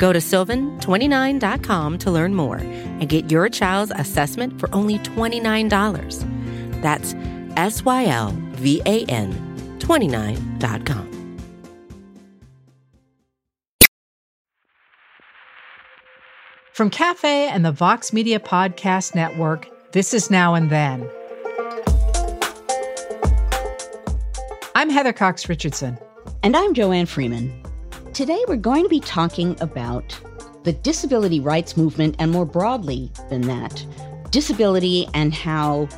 Go to sylvan29.com to learn more and get your child's assessment for only $29. That's S Y L V A N 29.com. From Cafe and the Vox Media Podcast Network, this is Now and Then. I'm Heather Cox Richardson. And I'm Joanne Freeman. Today we're going to be talking about the disability rights movement and more broadly than that, disability and how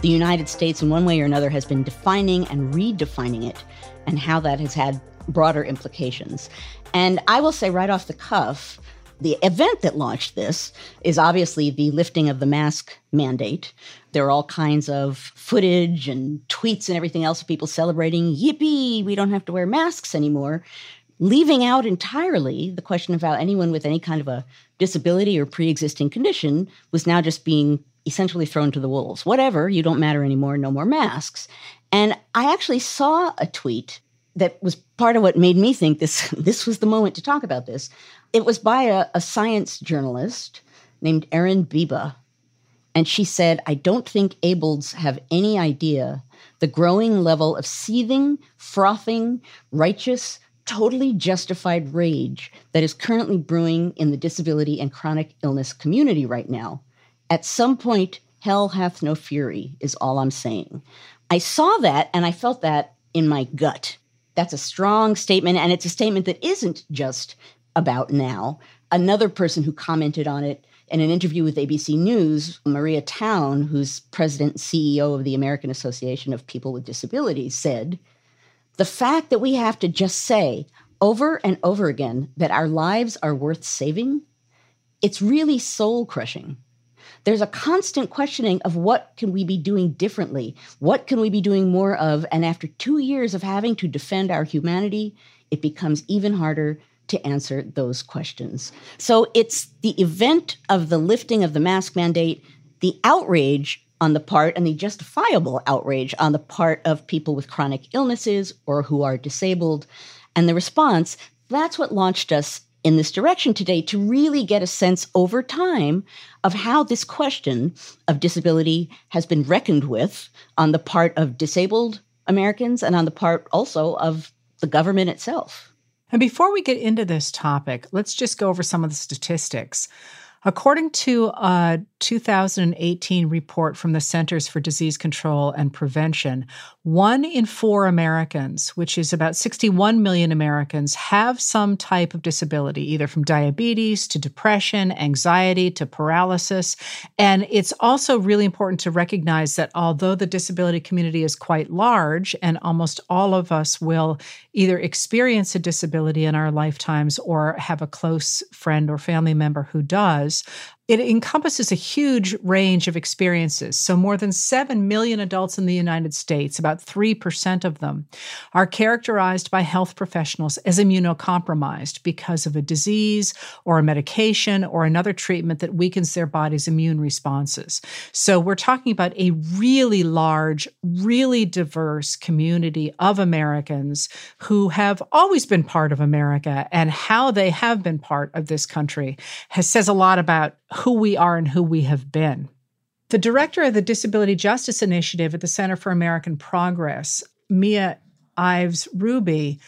the United States, in one way or another, has been defining and redefining it, and how that has had broader implications. And I will say right off the cuff, the event that launched this is obviously the lifting of the mask mandate. There are all kinds of footage and tweets and everything else of people celebrating, yippee, we don't have to wear masks anymore, leaving out entirely the question of how anyone with any kind of a disability or pre existing condition was now just being essentially thrown to the wolves. Whatever, you don't matter anymore, no more masks. And I actually saw a tweet that was part of what made me think this this was the moment to talk about this. It was by a, a science journalist named Erin Biba. And she said, I don't think Ables have any idea the growing level of seething, frothing, righteous, totally justified rage that is currently brewing in the disability and chronic illness community right now. At some point, hell hath no fury, is all I'm saying. I saw that and I felt that in my gut. That's a strong statement, and it's a statement that isn't just about now. Another person who commented on it in an interview with ABC News, Maria Town, who's president and CEO of the American Association of People with Disabilities, said, The fact that we have to just say over and over again that our lives are worth saving, it's really soul crushing. There's a constant questioning of what can we be doing differently? What can we be doing more of? And after two years of having to defend our humanity, it becomes even harder to answer those questions. So it's the event of the lifting of the mask mandate, the outrage on the part and the justifiable outrage on the part of people with chronic illnesses or who are disabled, and the response. That's what launched us in this direction today to really get a sense over time of how this question of disability has been reckoned with on the part of disabled Americans and on the part also of the government itself. And before we get into this topic, let's just go over some of the statistics. According to a 2018 report from the Centers for Disease Control and Prevention, one in four Americans, which is about 61 million Americans, have some type of disability, either from diabetes to depression, anxiety to paralysis. And it's also really important to recognize that although the disability community is quite large, and almost all of us will either experience a disability in our lifetimes or have a close friend or family member who does, years it encompasses a huge range of experiences. So, more than 7 million adults in the United States, about 3% of them, are characterized by health professionals as immunocompromised because of a disease or a medication or another treatment that weakens their body's immune responses. So, we're talking about a really large, really diverse community of Americans who have always been part of America and how they have been part of this country has says a lot about who we are and who we have been. The director of the Disability Justice Initiative at the Center for American Progress, Mia Ives Rublee,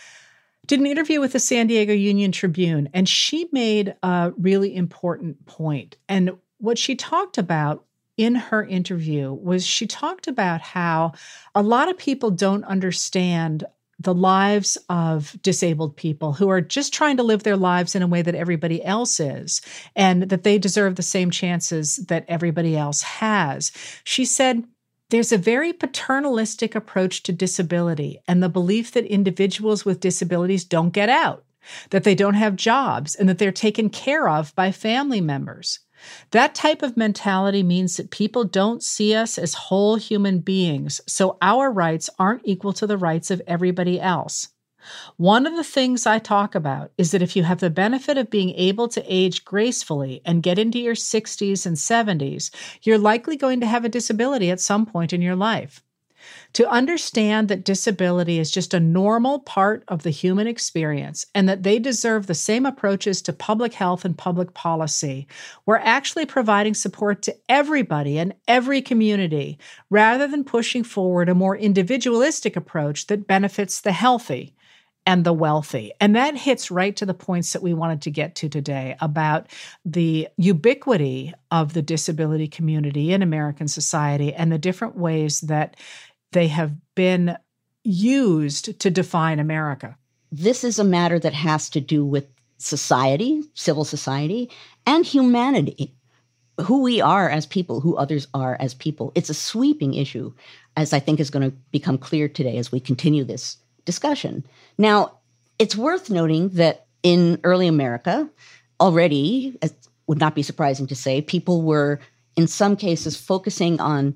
did an interview with the San Diego Union Tribune, and she made a really important point. And what she talked about in her interview was she talked about how a lot of people don't understand the lives of disabled people who are just trying to live their lives in a way that everybody else is and that they deserve the same chances that everybody else has. She said, there's a very paternalistic approach to disability and the belief that individuals with disabilities don't get out, that they don't have jobs, and that they're taken care of by family members. That type of mentality means that people don't see us as whole human beings, so our rights aren't equal to the rights of everybody else. One of the things I talk about is that if you have the benefit of being able to age gracefully and get into your 60s and 70s, you're likely going to have a disability at some point in your life. To understand that disability is just a normal part of the human experience and that they deserve the same approaches to public health and public policy, we're actually providing support to everybody and every community rather than pushing forward a more individualistic approach that benefits the healthy and the wealthy. And that hits right to the points that we wanted to get to today about the ubiquity of the disability community in American society and the different ways that they have been used to define America. This is a matter that has to do with society, civil society, and humanity. Who we are as people, who others are as people. It's a sweeping issue, as I think is going to become clear today as we continue this discussion. Now, it's worth noting that in early America, already, it would not be surprising to say, people were in some cases focusing on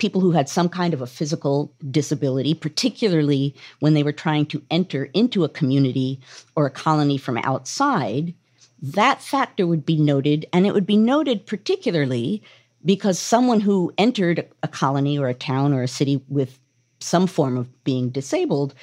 people who had some kind of a physical disability, particularly when they were trying to enter into a community or a colony from outside, that factor would be noted. And it would be noted particularly because someone who entered a colony or a town or a city with some form of being disabled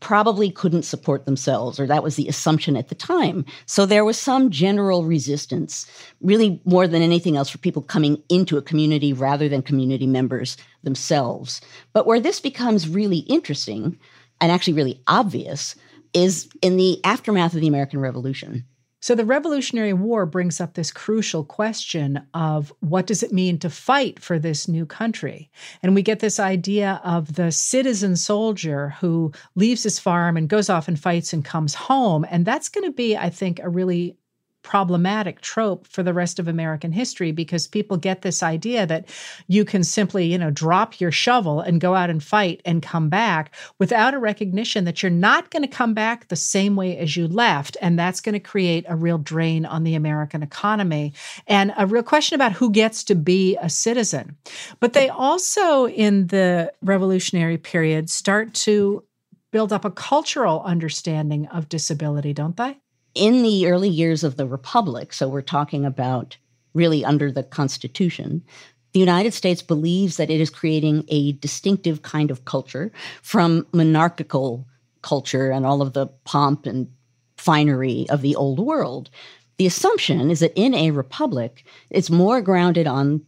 probably couldn't support themselves, or that was the assumption at the time. So there was some general resistance, really more than anything else, for people coming into a community rather than community members themselves. But where this becomes really interesting and actually really obvious is in the aftermath of the American Revolution. So the Revolutionary War brings up this crucial question of what does it mean to fight for this new country? And we get this idea of the citizen soldier who leaves his farm and goes off and fights and comes home. And that's going to be, I think, a really problematic trope for the rest of American history because people get this idea that you can simply, you know, drop your shovel and go out and fight and come back without a recognition that you're not going to come back the same way as you left. And that's going to create a real drain on the American economy and a real question about who gets to be a citizen. But they also, in the revolutionary period, start to build up a cultural understanding of disability, don't they? In the early years of the Republic, so we're talking about really under the Constitution, the United States believes that it is creating a distinctive kind of culture from monarchical culture and all of the pomp and finery of the old world. The assumption is that in a republic, it's more grounded on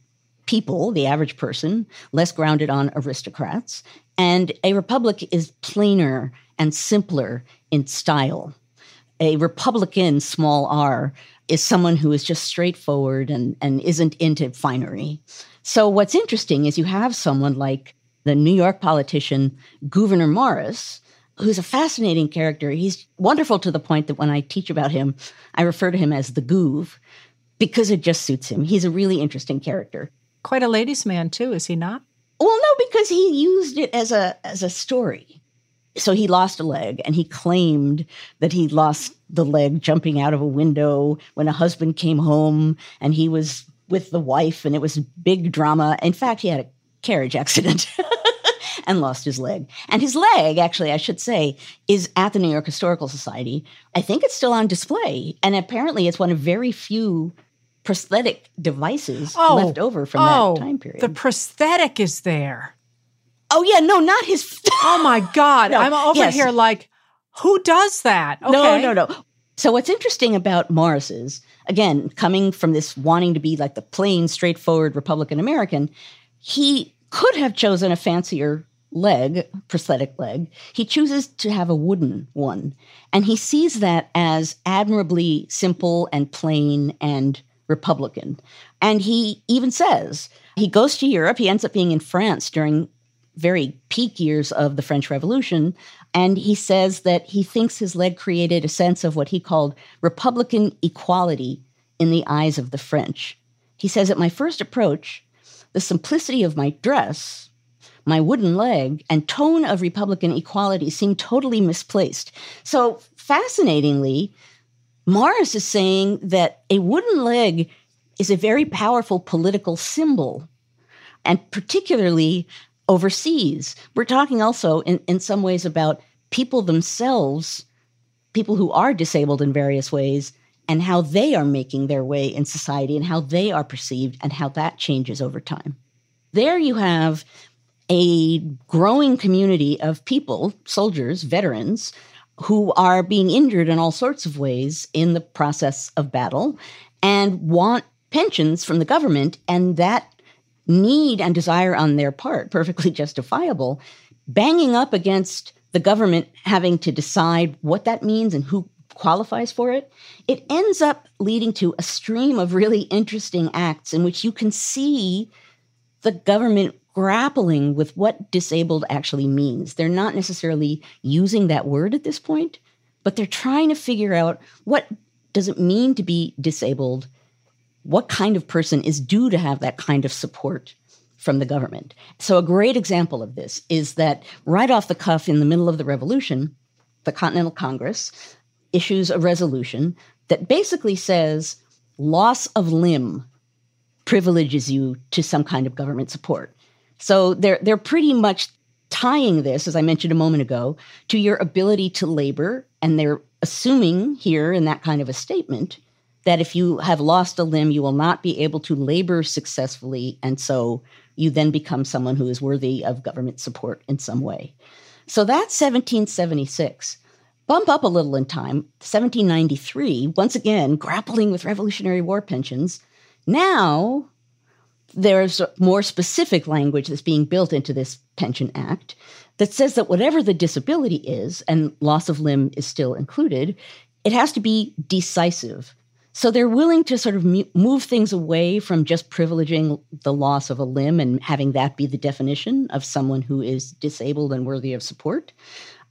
people, the average person, less grounded on aristocrats, and a republic is plainer and simpler in style a Republican, small r, is someone who is just straightforward and, and isn't into finery. So, what's interesting is you have someone like the New York politician Gouverneur Morris, who's a fascinating character. He's wonderful to the point that when I teach about him, I refer to him as the Gouv because it just suits him. He's a really interesting character. Quite a ladies' man, too, is he not? Well, no, because he used it as a as a story so he lost a leg and he claimed that he lost the leg jumping out of a window when a husband came home and he was with the wife and it was big drama. In fact, he had a carriage accident. and lost his leg. And his leg, actually, I should say, is at the New York Historical Society. I think it's still on display. And apparently, it's one of very few prosthetic devices oh, left over from oh, that time period. The prosthetic is there. Oh yeah, no, not his. oh my God, no, I'm over yes. here like, who does that? Okay. No, no, no. So what's interesting about Morris is, again, coming from this wanting to be like the plain, straightforward Republican American, he could have chosen a fancier leg, prosthetic leg. He chooses to have a wooden one, and he sees that as admirably simple and plain and Republican. And he even says he goes to Europe. He ends up being in France during very peak years of the French Revolution. And he says that he thinks his leg created a sense of what he called Republican equality in the eyes of the French. He says, At my first approach, the simplicity of my dress, my wooden leg, and tone of Republican equality seemed totally misplaced. So, fascinatingly, Morris is saying that a wooden leg is a very powerful political symbol, and particularly overseas. We're talking also in, in some ways about people themselves, people who are disabled in various ways, and how they are making their way in society and how they are perceived and how that changes over time. There you have a growing community of people, soldiers, veterans, who are being injured in all sorts of ways in the process of battle and want pensions from the government. And that need and desire on their part, perfectly justifiable, banging up against the government having to decide what that means and who qualifies for it, it ends up leading to a stream of really interesting acts in which you can see the government grappling with what disabled actually means. They're not necessarily using that word at this point, but they're trying to figure out what does it mean to be disabled? What kind of person is due to have that kind of support from the government? So, a great example of this is that right off the cuff in the middle of the revolution, the Continental Congress issues a resolution that basically says loss of limb privileges you to some kind of government support. So they're they're pretty much tying this, as I mentioned a moment ago, to your ability to labor, and they're assuming here in that kind of a statement that if you have lost a limb, you will not be able to labor successfully, and so you then become someone who is worthy of government support in some way. So that's 1776. Bump up a little in time, 1793, once again, grappling with Revolutionary War pensions. Now, there's more specific language that's being built into this Pension Act that says that whatever the disability is, and loss of limb is still included, it has to be decisive. So they're willing to sort of move things away from just privileging the loss of a limb and having that be the definition of someone who is disabled and worthy of support,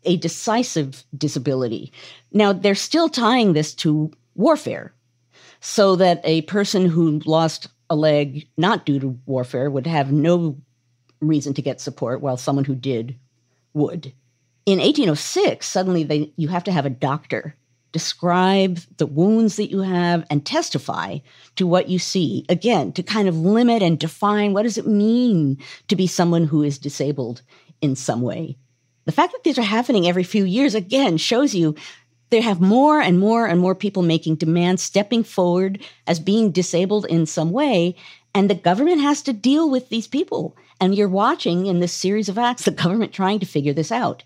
a decisive disability. Now, they're still tying this to warfare, so that a person who lost a leg not due to warfare would have no reason to get support, while someone who did would. In 1806, suddenly they, you have to have a doctor describe the wounds that you have and testify to what you see. Again, to kind of limit and define what does it mean to be someone who is disabled in some way. The fact that these are happening every few years, again, shows you they have more and more and more people making demands, stepping forward as being disabled in some way. And the government has to deal with these people. And you're watching in this series of acts the government trying to figure this out.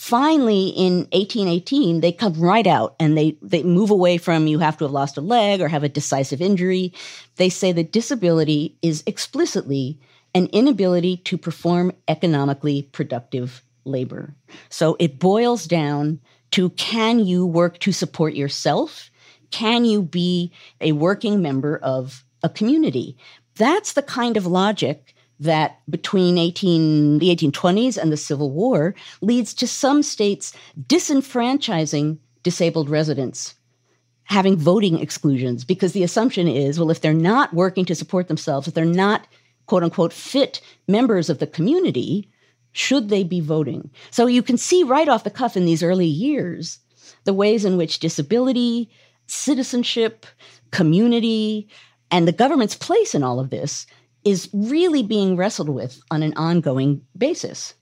Finally, in 1818, they come right out and they, they move away from you have to have lost a leg or have a decisive injury. They say that disability is explicitly an inability to perform economically productive labor. So it boils down to can you work to support yourself? Can you be a working member of a community? That's the kind of logic that between 18, the 1820s and the Civil War leads to some states disenfranchising disabled residents, having voting exclusions, because the assumption is well, if they're not working to support themselves, if they're not quote unquote fit members of the community, should they be voting? So you can see right off the cuff in these early years the ways in which disability, citizenship, community, and the government's place in all of this is really being wrestled with on an ongoing basis.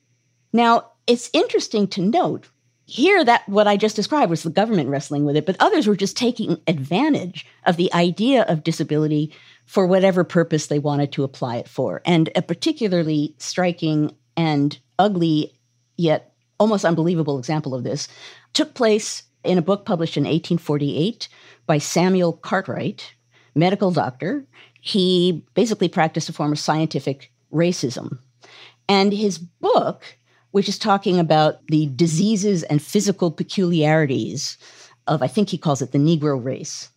Now, it's interesting to note here that what I just described was the government wrestling with it, but others were just taking advantage of the idea of disability for whatever purpose they wanted to apply it for. And a particularly striking and ugly yet almost unbelievable example of this took place in a book published in 1848 by Samuel Cartwright, medical doctor. He basically practiced a form of scientific racism. And his book, which is talking about the diseases and physical peculiarities of, I think he calls it the Negro race,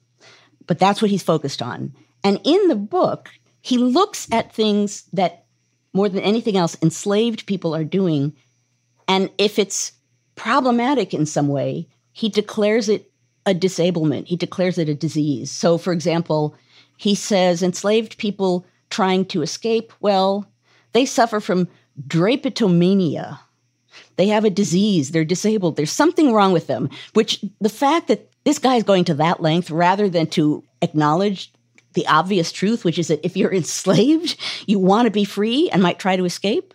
but that's what he's focused on. And in the book, he looks at things that more than anything else enslaved people are doing. And if it's problematic in some way, he declares it a disablement, he declares it a disease. So, for example, he says enslaved people trying to escape, well, they suffer from drapetomania. They have a disease, they're disabled, there's something wrong with them, which the fact that this guy is going to that length rather than to acknowledge the obvious truth, which is that if you're enslaved, you want to be free and might try to escape.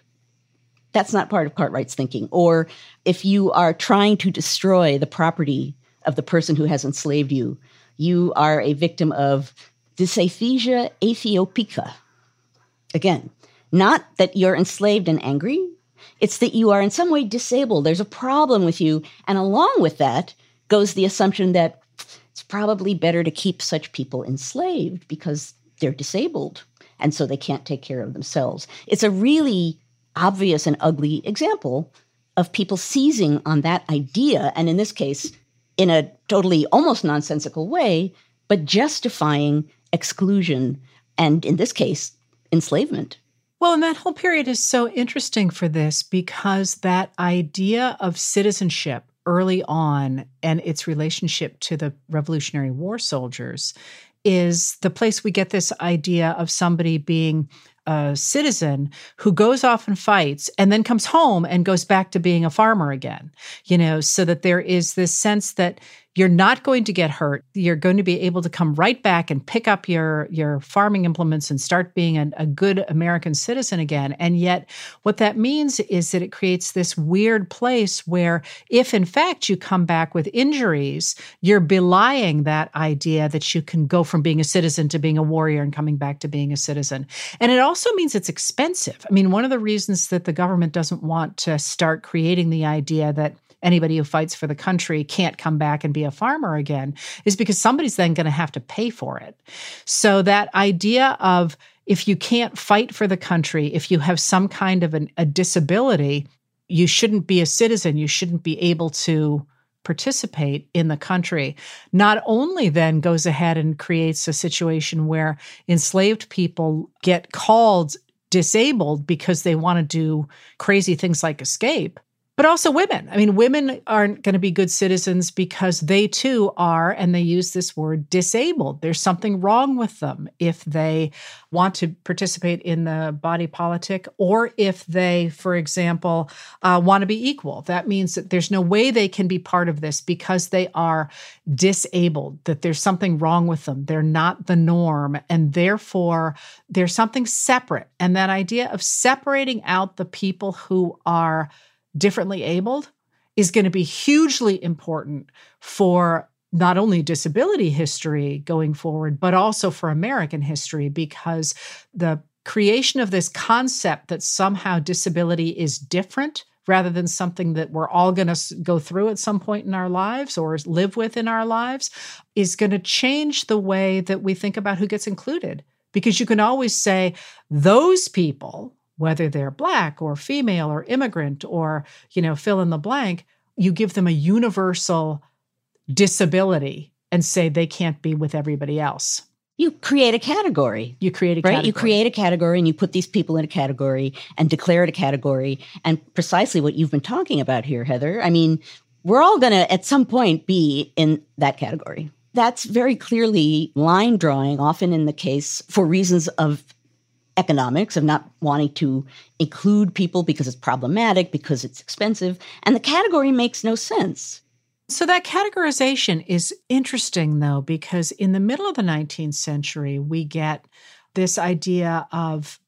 That's not part of Cartwright's thinking. Or if you are trying to destroy the property of the person who has enslaved you, you are a victim of dysaesthesia aethiopica. Again, not that you're enslaved and angry, it's that you are in some way disabled. There's a problem with you. And along with that goes the assumption that it's probably better to keep such people enslaved because they're disabled and so they can't take care of themselves. It's a really obvious and ugly example of people seizing on that idea, and in this case, in a totally almost nonsensical way, but justifying exclusion and, in this case, enslavement. Well, and that whole period is so interesting for this because that idea of citizenship early on and its relationship to the Revolutionary War soldiers is the place we get this idea of somebody being a citizen who goes off and fights and then comes home and goes back to being a farmer again, you know, so that there is this sense that you're not going to get hurt. You're going to be able to come right back and pick up your your farming implements and start being a, a good American citizen again. And yet, what that means is that it creates this weird place where, if in fact you come back with injuries, you're belying that idea that you can go from being a citizen to being a warrior and coming back to being a citizen. And it also means it's expensive. I mean, one of the reasons that the government doesn't want to start creating the idea that anybody who fights for the country can't come back and be a farmer again is because somebody's then going to have to pay for it. So that idea of if you can't fight for the country, if you have some kind of an, a disability, you shouldn't be a citizen. You shouldn't be able to participate in the country. Not only then goes ahead and creates a situation where enslaved people get called disabled because they want to do crazy things like escape, but also women. I mean, women aren't going to be good citizens because they too are, and they use this word disabled. There's something wrong with them if they want to participate in the body politic or if they, for example, uh, want to be equal. That means that there's no way they can be part of this because they are disabled, that there's something wrong with them. They're not the norm, and therefore there's something separate. And that idea of separating out the people who are differently abled is going to be hugely important for not only disability history going forward, but also for American history, because the creation of this concept that somehow disability is different rather than something that we're all going to go through at some point in our lives or live with in our lives is going to change the way that we think about who gets included. Because you can always say, those people whether they're black or female or immigrant or, you know, fill in the blank, you give them a universal disability and say they can't be with everybody else. You create a category. You create a right? Category. You create a category and you put these people in a category and declare it a category. And precisely what you've been talking about here, Heather. I mean, we're all going to, at some point, be in that category. That's very clearly line drawing, often in the case for reasons of economics of not wanting to include people because it's problematic, because it's expensive, and the category makes no sense. So, that categorization is interesting, though, because in the middle of the 19th century, we get this idea of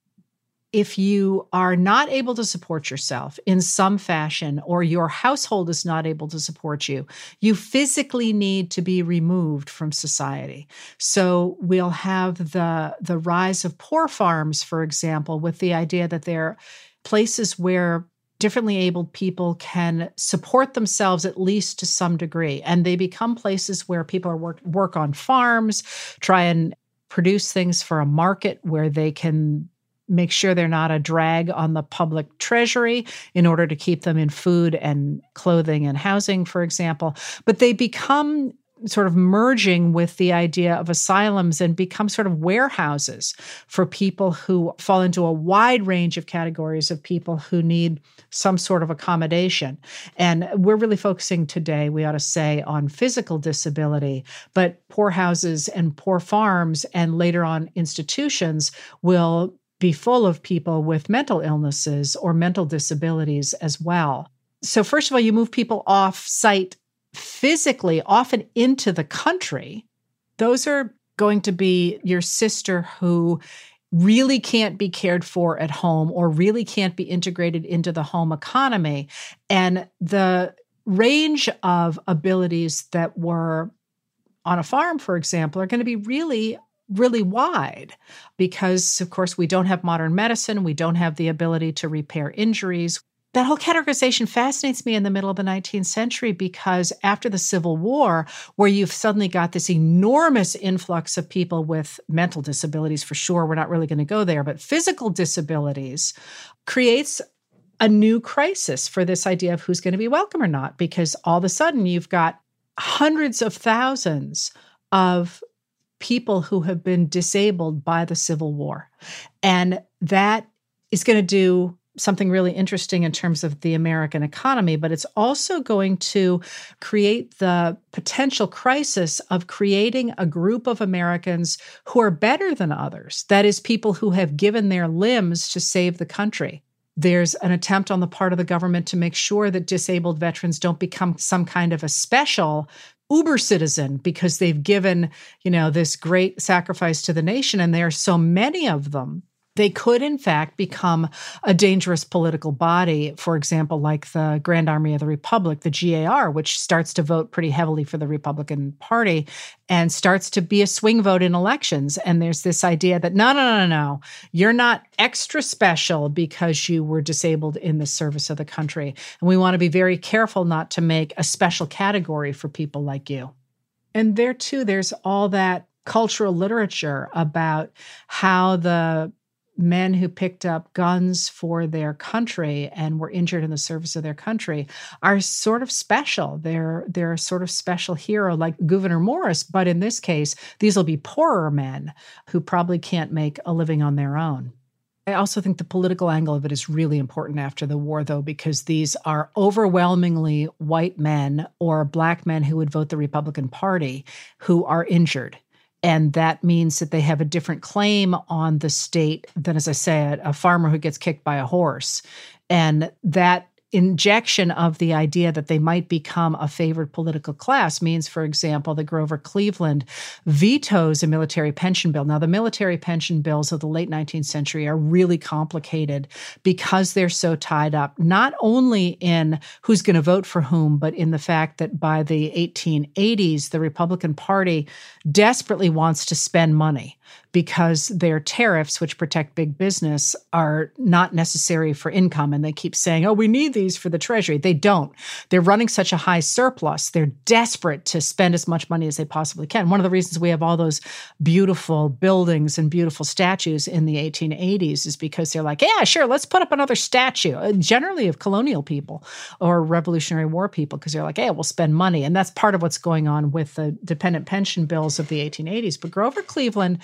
if you are not able to support yourself in some fashion or your household is not able to support you, you physically need to be removed from society. So we'll have the the rise of poor farms for example with the idea that they're places where differently abled people can support themselves at least to some degree and they become places where people are work work on farms, try and produce things for a market where they can make sure they're not a drag on the public treasury in order to keep them in food and clothing and housing, for example. But they become sort of merging with the idea of asylums and become sort of warehouses for people who fall into a wide range of categories of people who need some sort of accommodation. And we're really focusing today, we ought to say, on physical disability, but poor houses and poor farms and later on institutions will be full of people with mental illnesses or mental disabilities as well. So, first of all, you move people off site physically, often into the country. Those are going to be your sister who really can't be cared for at home or really can't be integrated into the home economy. And the range of abilities that were on a farm, for example, are going to be really really wide because, of course, we don't have modern medicine. We don't have the ability to repair injuries. That whole categorization fascinates me in the middle of the 19th century because after the Civil War, where you've suddenly got this enormous influx of people with mental disabilities, for sure, we're not really going to go there, but physical disabilities creates a new crisis for this idea of who's going to be welcome or not, because all of a sudden you've got hundreds of thousands of people who have been disabled by the Civil War. And that is going to do something really interesting in terms of the American economy, but it's also going to create the potential crisis of creating a group of Americans who are better than others. That is, people who have given their limbs to save the country. There's an attempt on the part of the government to make sure that disabled veterans don't become some kind of a special uber citizen because they've given, you know, this great sacrifice to the nation and there are so many of them they could, in fact, become a dangerous political body, for example, like the Grand Army of the Republic, the GAR, which starts to vote pretty heavily for the Republican Party and starts to be a swing vote in elections. And there's this idea that no, no, no, no, you're not extra special because you were disabled in the service of the country. And we want to be very careful not to make a special category for people like you. And there too, there's all that cultural literature about how the men who picked up guns for their country and were injured in the service of their country are sort of special. They're they're a sort of special hero like Gouverneur Morris, but in this case, these will be poorer men who probably can't make a living on their own. I also think the political angle of it is really important after the war, though, because these are overwhelmingly white men or black men who would vote the Republican Party who are injured and that means that they have a different claim on the state than, as I said, a farmer who gets kicked by a horse. And that injection of the idea that they might become a favored political class means, for example, that Grover Cleveland vetoes a military pension bill. Now, the military pension bills of the late 19th century are really complicated because they're so tied up, not only in who's going to vote for whom, but in the fact that by the 1880s, the Republican Party desperately wants to spend money because their tariffs, which protect big business, are not necessary for income. And they keep saying, oh, we need these for the Treasury. They don't. They're running such a high surplus. They're desperate to spend as much money as they possibly can. One of the reasons we have all those beautiful buildings and beautiful statues in the 1880s is because they're like, yeah, sure, let's put up another statue, uh, generally of colonial people or Revolutionary War people, because they're like, hey, we'll spend money. And that's part of what's going on with the dependent pension bills of the 1880s. But Grover Cleveland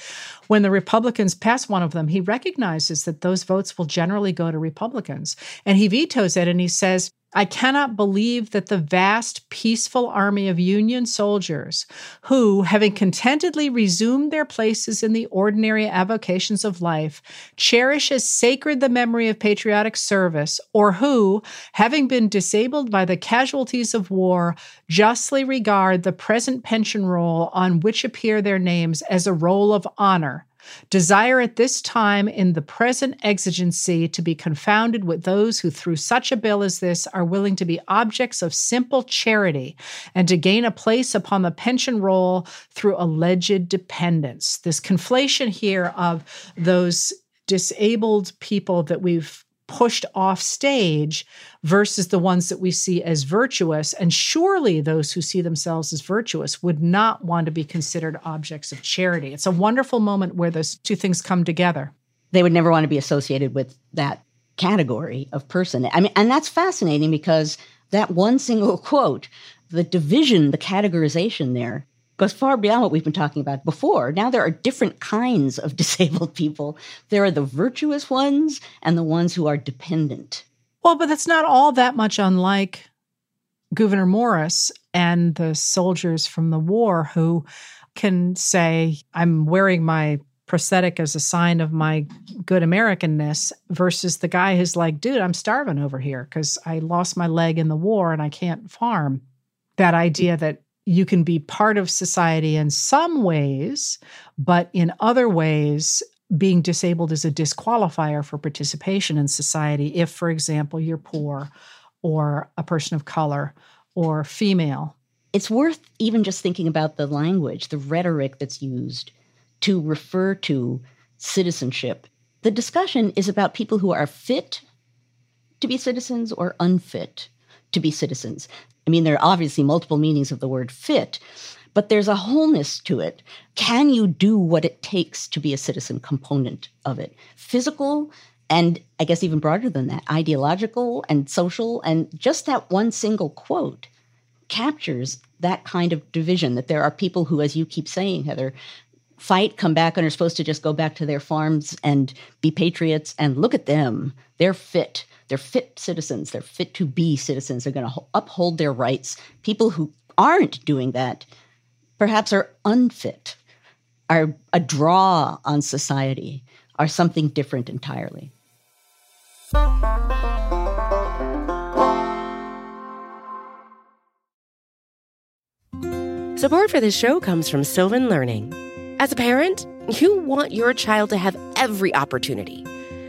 when the Republicans pass one of them, he recognizes that those votes will generally go to Republicans. And he vetoes it and he says, I cannot believe that the vast, peaceful army of Union soldiers who, having contentedly resumed their places in the ordinary avocations of life, cherish as sacred the memory of patriotic service, or who, having been disabled by the casualties of war, justly regard the present pension roll on which appear their names as a roll of honor Desire at this time in the present exigency to be confounded with those who, through such a bill as this, are willing to be objects of simple charity and to gain a place upon the pension roll through alleged dependence. This conflation here of those disabled people that we've pushed off stage versus the ones that we see as virtuous. And surely those who see themselves as virtuous would not want to be considered objects of charity. It's a wonderful moment where those two things come together. They would never want to be associated with that category of person. I mean, and that's fascinating because that one single quote, the division, the categorization there goes far beyond what we've been talking about before. Now there are different kinds of disabled people. There are the virtuous ones and the ones who are dependent. Well, but that's not all that much unlike Gouverneur Morris and the soldiers from the war who can say, I'm wearing my prosthetic as a sign of my good Americanness versus the guy who's like, dude, I'm starving over here because I lost my leg in the war and I can't farm. That idea that you can be part of society in some ways, but in other ways, being disabled is a disqualifier for participation in society if, for example, you're poor or a person of color or female. It's worth even just thinking about the language, the rhetoric that's used to refer to citizenship. The discussion is about people who are fit to be citizens or unfit to be citizens. I mean, there are obviously multiple meanings of the word fit, but there's a wholeness to it. Can you do what it takes to be a citizen component of it? Physical, and I guess even broader than that, ideological and social. And just that one single quote captures that kind of division that there are people who, as you keep saying, Heather, fight, come back, and are supposed to just go back to their farms and be patriots. And look at them. They're fit. They're fit citizens. They're fit to be citizens. They're going to uphold their rights. People who aren't doing that perhaps are unfit, are a draw on society, are something different entirely. Support for this show comes from Sylvan Learning. As a parent, you want your child to have every opportunity,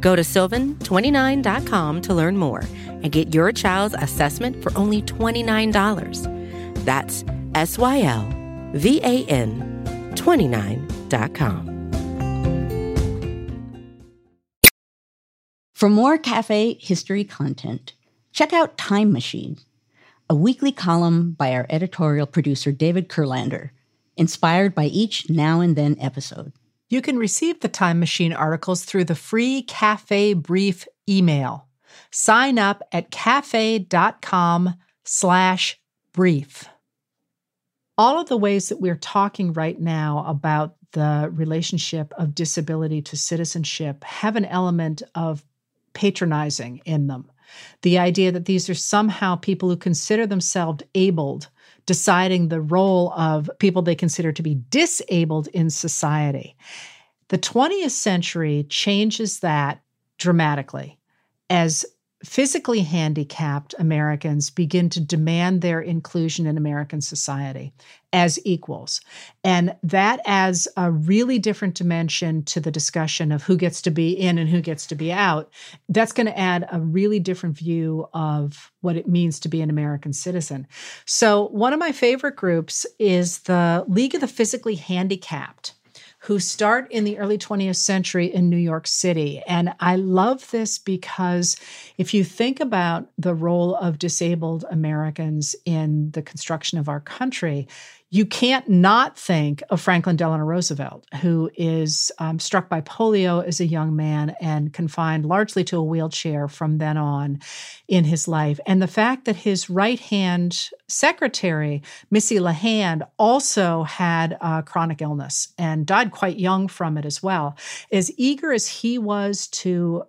Go to sylvan29.com to learn more and get your child's assessment for only $29. That's S Y L V A N 29.com. For more cafe history content, check out Time Machine, a weekly column by our editorial producer David Kurlander, inspired by each now and then episode. You can receive the Time Machine articles through the free Cafe Brief email. Sign up at cafe.com slash brief. All of the ways that we're talking right now about the relationship of disability to citizenship have an element of patronizing in them. The idea that these are somehow people who consider themselves abled deciding the role of people they consider to be disabled in society. The 20th century changes that dramatically as physically handicapped Americans begin to demand their inclusion in American society as equals. And that adds a really different dimension to the discussion of who gets to be in and who gets to be out. That's going to add a really different view of what it means to be an American citizen. So, one of my favorite groups is the League of the Physically Handicapped who start in the early 20th century in New York City. And I love this because if you think about the role of disabled Americans in the construction of our country, you can't not think of Franklin Delano Roosevelt, who is um, struck by polio as a young man and confined largely to a wheelchair from then on in his life. And the fact that his right hand secretary, Missy LeHand, also had a chronic illness and died quite young from it as well. As eager as he was to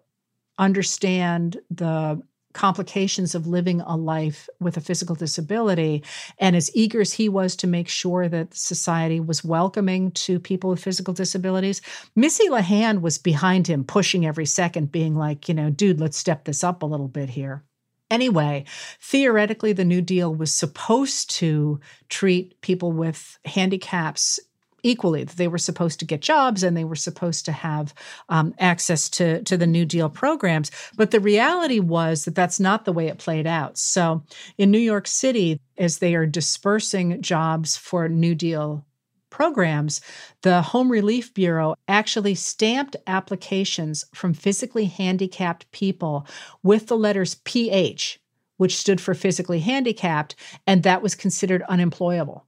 understand the complications of living a life with a physical disability. And as eager as he was to make sure that society was welcoming to people with physical disabilities, Missy LeHand was behind him, pushing every second, being like, you know, dude, let's step this up a little bit here. Anyway, theoretically, the New Deal was supposed to treat people with handicaps equally. that They were supposed to get jobs and they were supposed to have um, access to, to the New Deal programs. But the reality was that that's not the way it played out. So in New York City, as they are dispersing jobs for New Deal programs, the Home Relief Bureau actually stamped applications from physically handicapped people with the letters PH, which stood for physically handicapped, and that was considered unemployable.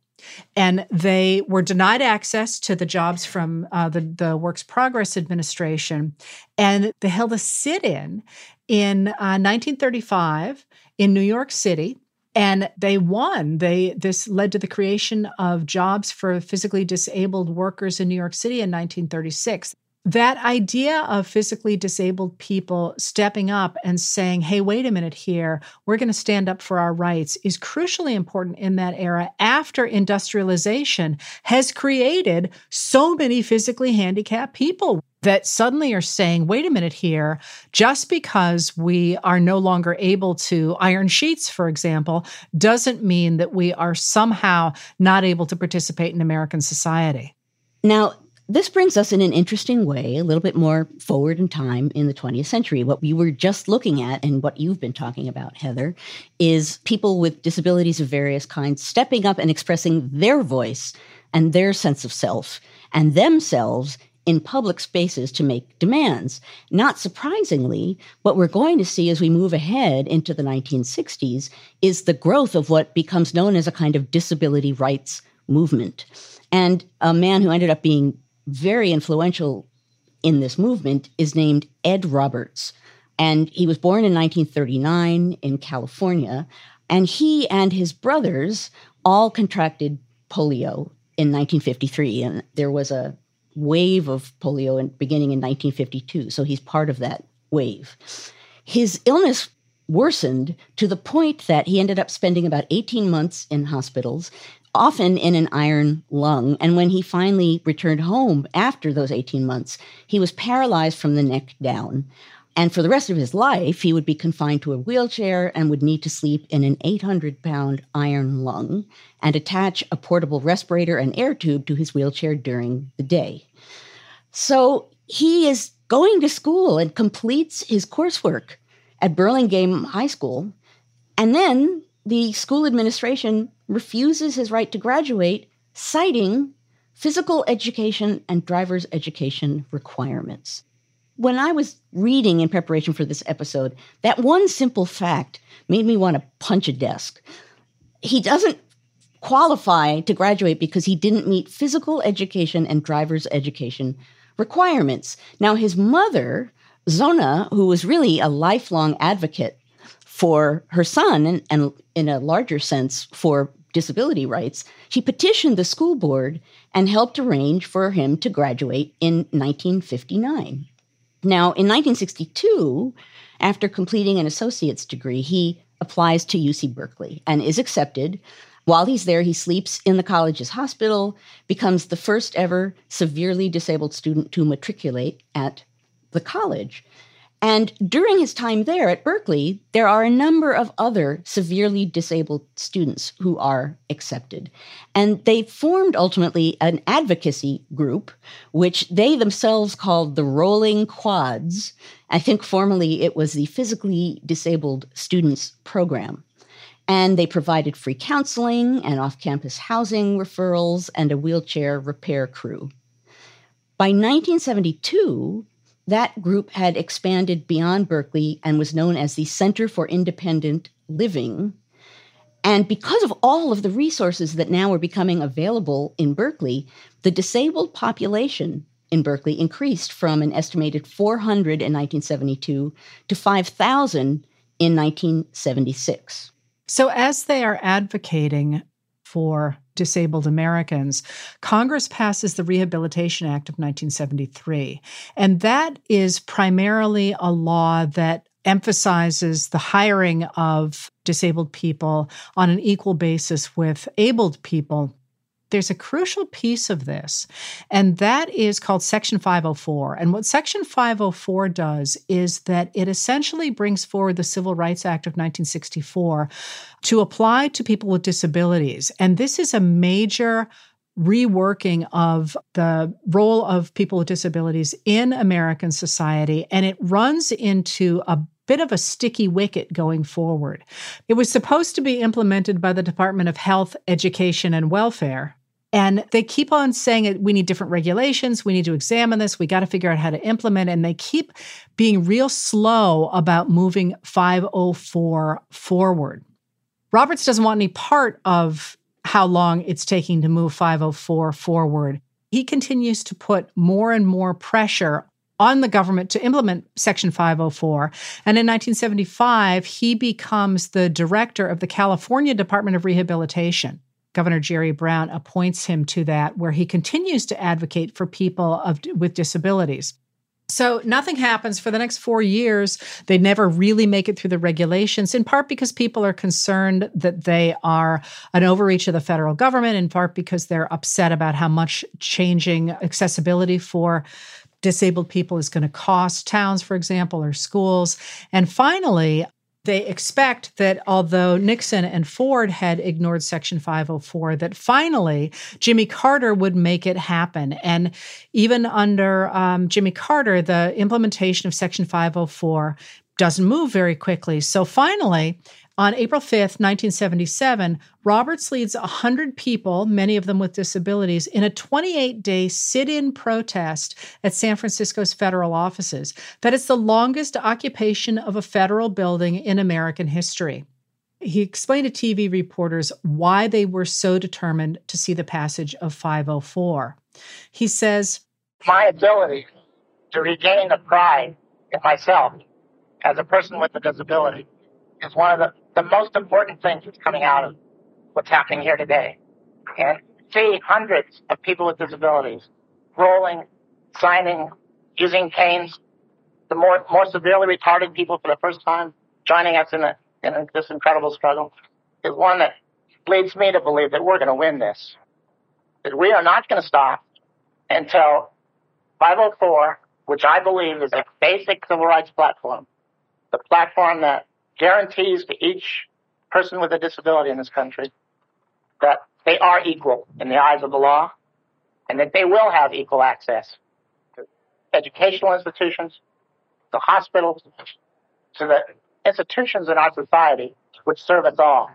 And they were denied access to the jobs from uh, the, the Works Progress Administration. And they held a sit in in uh, 1935 in New York City. And they won. They this led to the creation of jobs for physically disabled workers in new york city in 1936 that idea of physically disabled people stepping up and saying, hey, wait a minute here, we're going to stand up for our rights is crucially important in that era after industrialization has created so many physically handicapped people that suddenly are saying, wait a minute here, just because we are no longer able to iron sheets, for example, doesn't mean that we are somehow not able to participate in American society. Now, this brings us in an interesting way, a little bit more forward in time in the 20th century. What we were just looking at and what you've been talking about, Heather, is people with disabilities of various kinds stepping up and expressing their voice and their sense of self and themselves in public spaces to make demands. Not surprisingly, what we're going to see as we move ahead into the 1960s is the growth of what becomes known as a kind of disability rights movement. And a man who ended up being very influential in this movement is named Ed Roberts. And he was born in 1939 in California. And he and his brothers all contracted polio in 1953. And there was a wave of polio in, beginning in 1952. So he's part of that wave. His illness worsened to the point that he ended up spending about 18 months in hospitals often in an iron lung. And when he finally returned home after those 18 months, he was paralyzed from the neck down. And for the rest of his life, he would be confined to a wheelchair and would need to sleep in an 800 pound iron lung and attach a portable respirator and air tube to his wheelchair during the day. So he is going to school and completes his coursework at Burlingame High School. And then the school administration refuses his right to graduate, citing physical education and driver's education requirements. When I was reading in preparation for this episode, that one simple fact made me want to punch a desk. He doesn't qualify to graduate because he didn't meet physical education and driver's education requirements. Now, his mother, Zona, who was really a lifelong advocate for her son and, and in a larger sense for disability rights, she petitioned the school board and helped arrange for him to graduate in 1959. Now, in 1962, after completing an associate's degree, he applies to UC Berkeley and is accepted. While he's there, he sleeps in the college's hospital, becomes the first ever severely disabled student to matriculate at the college. And during his time there at Berkeley, there are a number of other severely disabled students who are accepted. And they formed ultimately an advocacy group, which they themselves called the Rolling Quads. I think formally it was the Physically Disabled Students Program. And they provided free counseling and off campus housing referrals and a wheelchair repair crew. By 1972, that group had expanded beyond Berkeley and was known as the Center for Independent Living. And because of all of the resources that now were becoming available in Berkeley, the disabled population in Berkeley increased from an estimated 400 in 1972 to 5,000 in 1976. So, as they are advocating for disabled Americans, Congress passes the Rehabilitation Act of 1973. And that is primarily a law that emphasizes the hiring of disabled people on an equal basis with abled people there's a crucial piece of this, and that is called Section 504. And what Section 504 does is that it essentially brings forward the Civil Rights Act of 1964 to apply to people with disabilities. And this is a major reworking of the role of people with disabilities in American society, and it runs into a bit of a sticky wicket going forward. It was supposed to be implemented by the Department of Health, Education, and Welfare, And they keep on saying we need different regulations. We need to examine this. We got to figure out how to implement. And they keep being real slow about moving 504 forward. Roberts doesn't want any part of how long it's taking to move 504 forward. He continues to put more and more pressure on the government to implement Section 504. And in 1975, he becomes the director of the California Department of Rehabilitation. Governor Jerry Brown appoints him to that, where he continues to advocate for people of, with disabilities. So nothing happens for the next four years. They never really make it through the regulations, in part because people are concerned that they are an overreach of the federal government, in part because they're upset about how much changing accessibility for disabled people is going to cost towns, for example, or schools. And finally, they expect that although Nixon and Ford had ignored Section 504, that finally Jimmy Carter would make it happen. And even under um, Jimmy Carter, the implementation of Section 504 doesn't move very quickly. So finally, on April 5th, 1977, Roberts leads 100 people, many of them with disabilities, in a 28 day sit in protest at San Francisco's federal offices. That is the longest occupation of a federal building in American history. He explained to TV reporters why they were so determined to see the passage of 504. He says, My ability to regain the pride in myself as a person with a disability is one of the the most important thing that's coming out of what's happening here today. And see hundreds of people with disabilities rolling, signing, using canes, the more, more severely retarded people for the first time joining us in, a, in a, this incredible struggle is one that leads me to believe that we're going to win this. That we are not going to stop until 504, which I believe is a basic civil rights platform, the platform that guarantees to each person with a disability in this country that they are equal in the eyes of the law and that they will have equal access to educational institutions, to hospitals, to the institutions in our society which serve us all.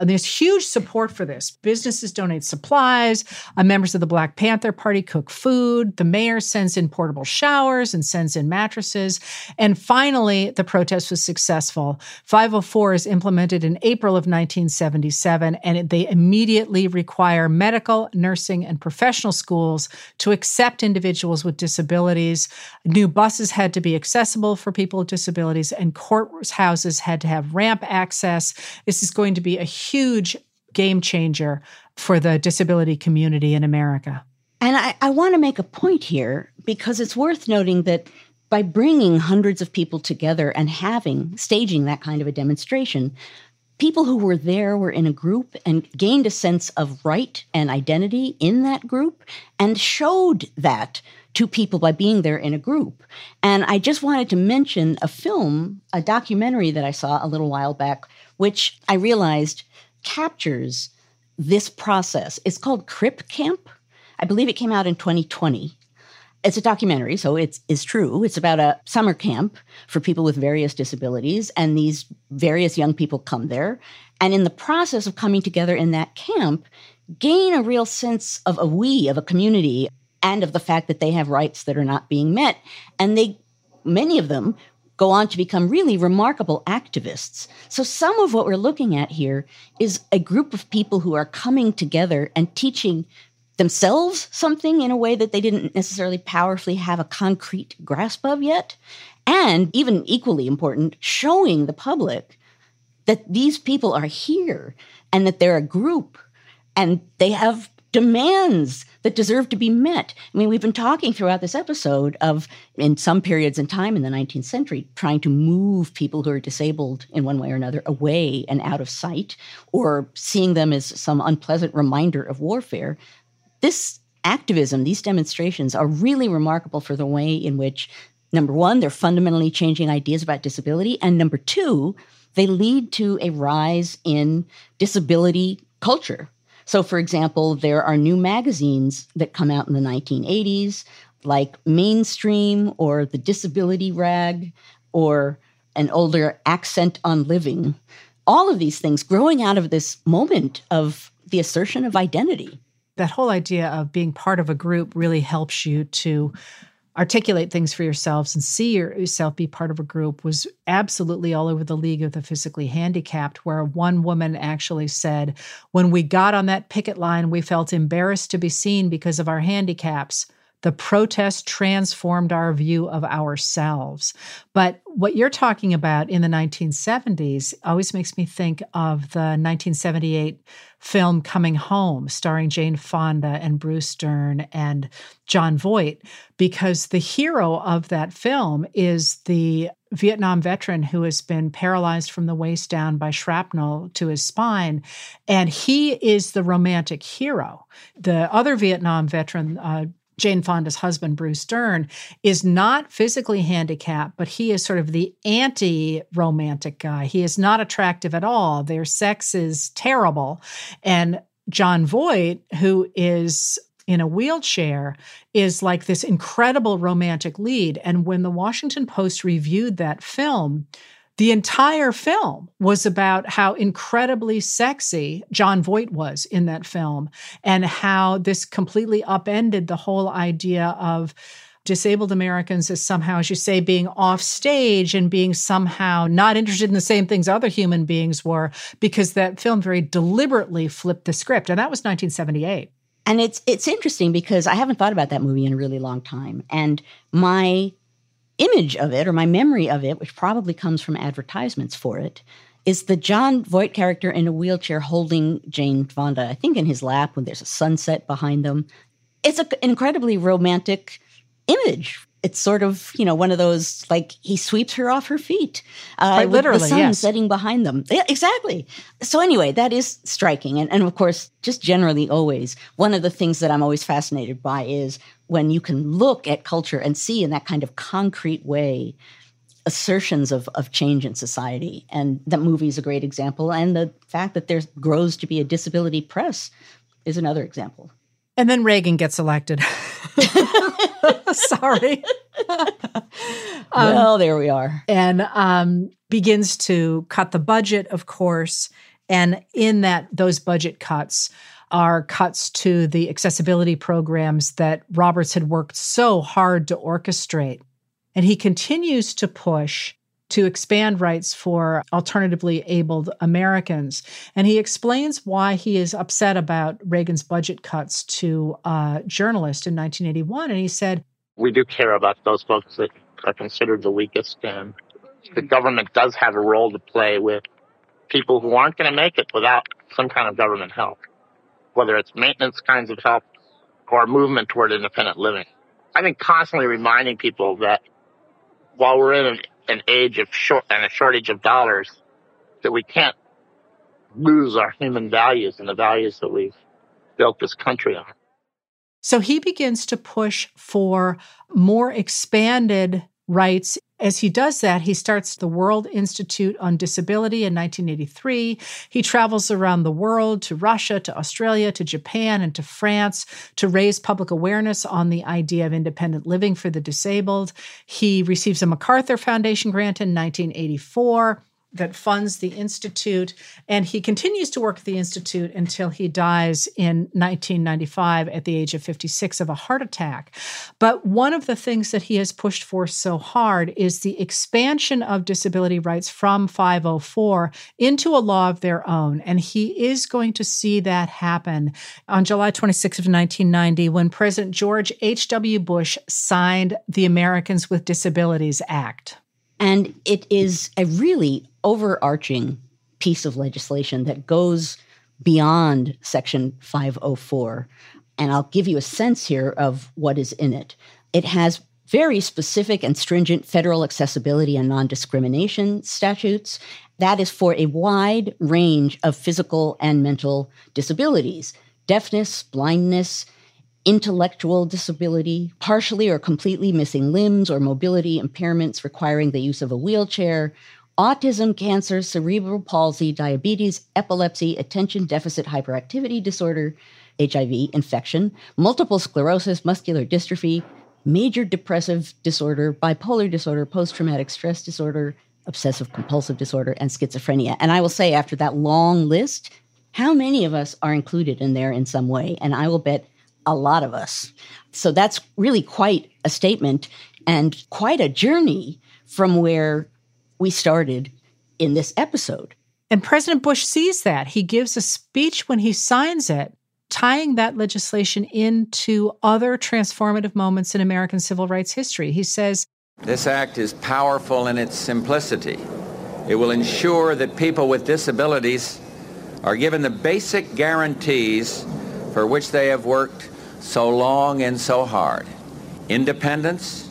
And there's huge support for this. Businesses donate supplies. Uh, members of the Black Panther Party cook food. The mayor sends in portable showers and sends in mattresses. And finally, the protest was successful. 504 is implemented in April of 1977, and it, they immediately require medical, nursing, and professional schools to accept individuals with disabilities. New buses had to be accessible for people with disabilities, and courthouses had to have ramp access. This is going to be a huge game changer for the disability community in America. And I, I want to make a point here because it's worth noting that by bringing hundreds of people together and having, staging that kind of a demonstration, people who were there were in a group and gained a sense of right and identity in that group and showed that to people by being there in a group. And I just wanted to mention a film, a documentary that I saw a little while back, which I realized captures this process. It's called Crip Camp. I believe it came out in 2020. It's a documentary, so it's is true. It's about a summer camp for people with various disabilities, and these various young people come there. And in the process of coming together in that camp, gain a real sense of a we, of a community, and of the fact that they have rights that are not being met. And they many of them go on to become really remarkable activists. So, some of what we're looking at here is a group of people who are coming together and teaching themselves something in a way that they didn't necessarily powerfully have a concrete grasp of yet. And even equally important, showing the public that these people are here and that they're a group and they have demands that deserve to be met. I mean, we've been talking throughout this episode of, in some periods in time in the 19th century, trying to move people who are disabled in one way or another away and out of sight, or seeing them as some unpleasant reminder of warfare. This activism, these demonstrations are really remarkable for the way in which, number one, they're fundamentally changing ideas about disability, and number two, they lead to a rise in disability culture so, for example, there are new magazines that come out in the 1980s, like Mainstream or The Disability Rag or an older Accent on Living. All of these things growing out of this moment of the assertion of identity. that whole idea of being part of a group really helps you to articulate things for yourselves and see yourself be part of a group was absolutely all over the League of the Physically Handicapped, where one woman actually said, When we got on that picket line, we felt embarrassed to be seen because of our handicaps. The protest transformed our view of ourselves. But what you're talking about in the 1970s always makes me think of the 1978 film Coming Home, starring Jane Fonda and Bruce Dern and Jon Voight, because the hero of that film is the Vietnam veteran who has been paralyzed from the waist down by shrapnel to his spine. And he is the romantic hero. The other Vietnam veteran, uh, Jane Fonda's husband, Bruce Dern, is not physically handicapped, but he is sort of the anti romantic guy. He is not attractive at all. Their sex is terrible. And Jon Voight, who is in a wheelchair, is like this incredible romantic lead. And when the Washington Post reviewed that film, the entire film was about how incredibly sexy Jon Voight was in that film and how this completely upended the whole idea of disabled Americans as somehow, as you say, being off stage and being somehow not interested in the same things other human beings were, because that film very deliberately flipped the script. And that was 1978. And it's it's interesting because I haven't thought about that movie in a really long time. And my image of it or my memory of it, which probably comes from advertisements for it, is the Jon Voight character in a wheelchair holding Jane Fonda, I think in his lap when there's a sunset behind them. It's a, an incredibly romantic image. It's sort of, you know, one of those like he sweeps her off her feet. Uh, Quite literally, the sun yes. setting behind them. Yeah, exactly. So anyway, that is striking. And, and of course, just generally always, one of the things that I'm always fascinated by is when you can look at culture and see in that kind of concrete way assertions of, of change in society. And that movie is a great example. And the fact that there grows to be a disability press is another example. And then Reagan gets elected. Sorry. um, well, there we are. And um, begins to cut the budget, of course. And in that, those budget cuts, are cuts to the accessibility programs that Roberts had worked so hard to orchestrate. And he continues to push to expand rights for alternatively abled Americans. And he explains why he is upset about Reagan's budget cuts to uh, journalists in 1981. And he said, We do care about those folks that are considered the weakest, and the government does have a role to play with people who aren't going to make it without some kind of government help whether it's maintenance kinds of help or movement toward independent living. I think constantly reminding people that while we're in an, an age of short and a shortage of dollars, that we can't lose our human values and the values that we've built this country on. So he begins to push for more expanded rights as he does that, he starts the World Institute on Disability in 1983. He travels around the world to Russia, to Australia, to Japan, and to France to raise public awareness on the idea of independent living for the disabled. He receives a MacArthur Foundation grant in 1984 that funds the Institute. And he continues to work at the Institute until he dies in 1995 at the age of 56 of a heart attack. But one of the things that he has pushed for so hard is the expansion of disability rights from 504 into a law of their own. And he is going to see that happen on July 26 of 1990 when President George H.W. Bush signed the Americans with Disabilities Act. And it is a really overarching piece of legislation that goes beyond Section 504. And I'll give you a sense here of what is in it. It has very specific and stringent federal accessibility and non discrimination statutes. That is for a wide range of physical and mental disabilities deafness, blindness, intellectual disability, partially or completely missing limbs or mobility impairments requiring the use of a wheelchair, autism, cancer, cerebral palsy, diabetes, epilepsy, attention deficit hyperactivity disorder, HIV, infection, multiple sclerosis, muscular dystrophy, major depressive disorder, bipolar disorder, post traumatic stress disorder, obsessive compulsive disorder, and schizophrenia. And I will say, after that long list, How many of us are included in there in some way? And I will bet a lot of us. So that's really quite a statement and quite a journey from where we started in this episode. And President Bush sees that. He gives a speech when he signs it, tying that legislation into other transformative moments in American civil rights history. He says, This act is powerful in its simplicity. It will ensure that people with disabilities are given the basic guarantees for which they have worked so long and so hard independence,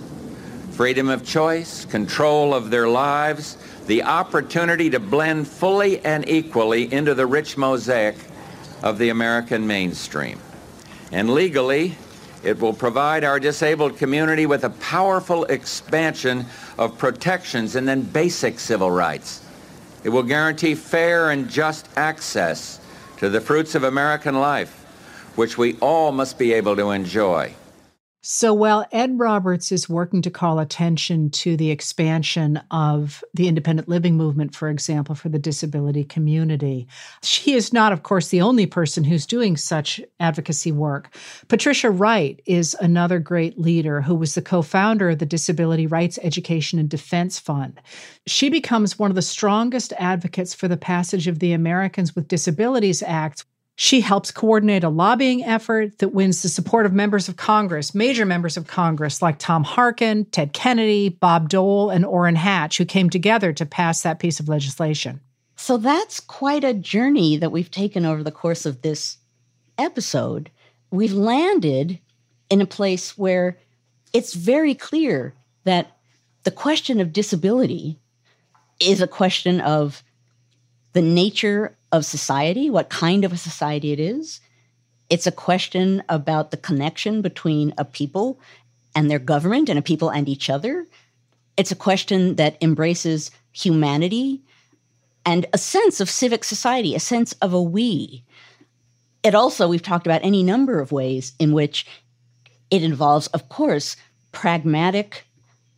freedom of choice, control of their lives, the opportunity to blend fully and equally into the rich mosaic of the American mainstream. And legally, it will provide our disabled community with a powerful expansion of protections and then basic civil rights. It will guarantee fair and just access to the fruits of American life which we all must be able to enjoy. So while Ed Roberts is working to call attention to the expansion of the independent living movement, for example, for the disability community, she is not, of course, the only person who's doing such advocacy work. Patrisha Wright is another great leader who was the co founder of the Disability Rights Education and Defense Fund. She becomes one of the strongest advocates for the passage of the Americans with Disabilities Act, she helps coordinate a lobbying effort that wins the support of members of Congress, major members of Congress like Tom Harkin, Ted Kennedy, Bob Dole, and Orrin Hatch, who came together to pass that piece of legislation. So that's quite a journey that we've taken over the course of this episode. We've landed in a place where it's very clear that the question of disability is a question of the nature of society, what kind of a society it is. It's a question about the connection between a people and their government and a people and each other. It's a question that embraces humanity and a sense of civic society, a sense of a we. It also, we've talked about any number of ways in which it involves, of course, pragmatic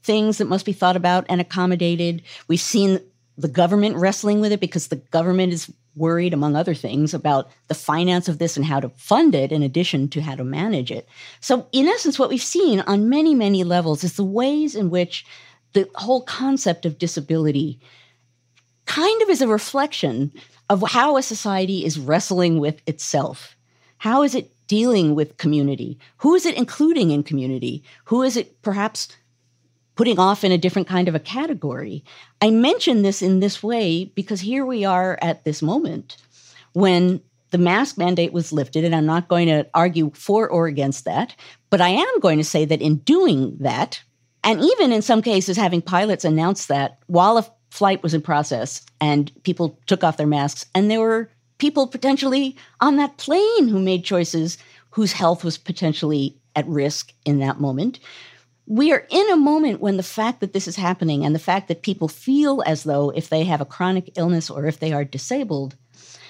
things that must be thought about and accommodated. We've seen the government wrestling with it because the government is worried, among other things, about the finance of this and how to fund it in addition to how to manage it. So, in essence, what we've seen on many, many levels is the ways in which the whole concept of disability kind of is a reflection of how a society is wrestling with itself. How is it dealing with community? Who is it including in community? Who is it perhaps putting off in a different kind of a category. I mention this in this way because here we are at this moment when the mask mandate was lifted, and I'm not going to argue for or against that, but I am going to say that in doing that, and even in some cases having pilots announce that while a flight was in process and people took off their masks, and there were people potentially on that plane who made choices whose health was potentially at risk in that moment we are in a moment when the fact that this is happening and the fact that people feel as though if they have a chronic illness or if they are disabled,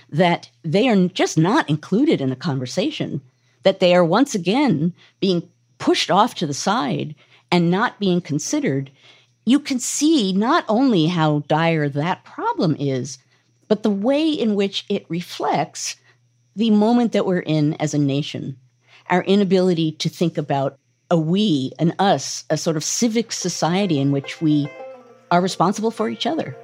that they are just not included in the conversation, that they are once again being pushed off to the side and not being considered, you can see not only how dire that problem is, but the way in which it reflects the moment that we're in as a nation, our inability to think about a we, an us, a sort of civic society in which we are responsible for each other.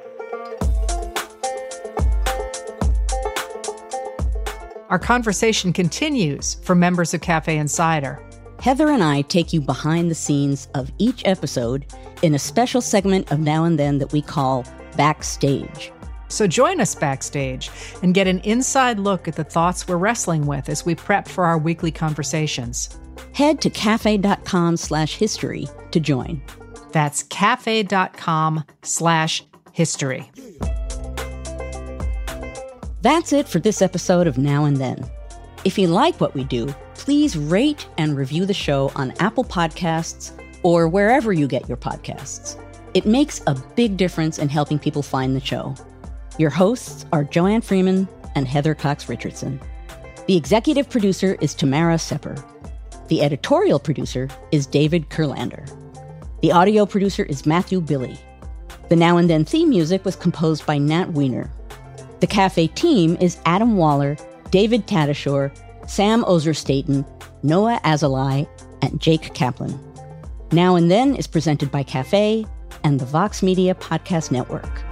Our conversation continues for members of Cafe Insider. Heather and I take you behind the scenes of each episode in a special segment of Now and Then that we call Backstage. So join us backstage and get an inside look at the thoughts we're wrestling with as we prep for our weekly conversations. Head to cafe.com slash history to join. That's cafe.com slash history. That's it for this episode of Now and Then. If you like what we do, please rate and review the show on Apple Podcasts or wherever you get your podcasts. It makes a big difference in helping people find the show. Your hosts are Joanne Freeman and Heather Cox Richardson. The executive producer is Tamara Sepper. The editorial producer is David Kurlander. The audio producer is Matthew Billy. The Now and Then theme music was composed by Nat Weiner. The Cafe team is Adam Waller, David Tatasciore, Sam Ozer Noah Azalai, and Jake Kaplan. Now and Then is presented by Cafe and the Vox Media Podcast Network.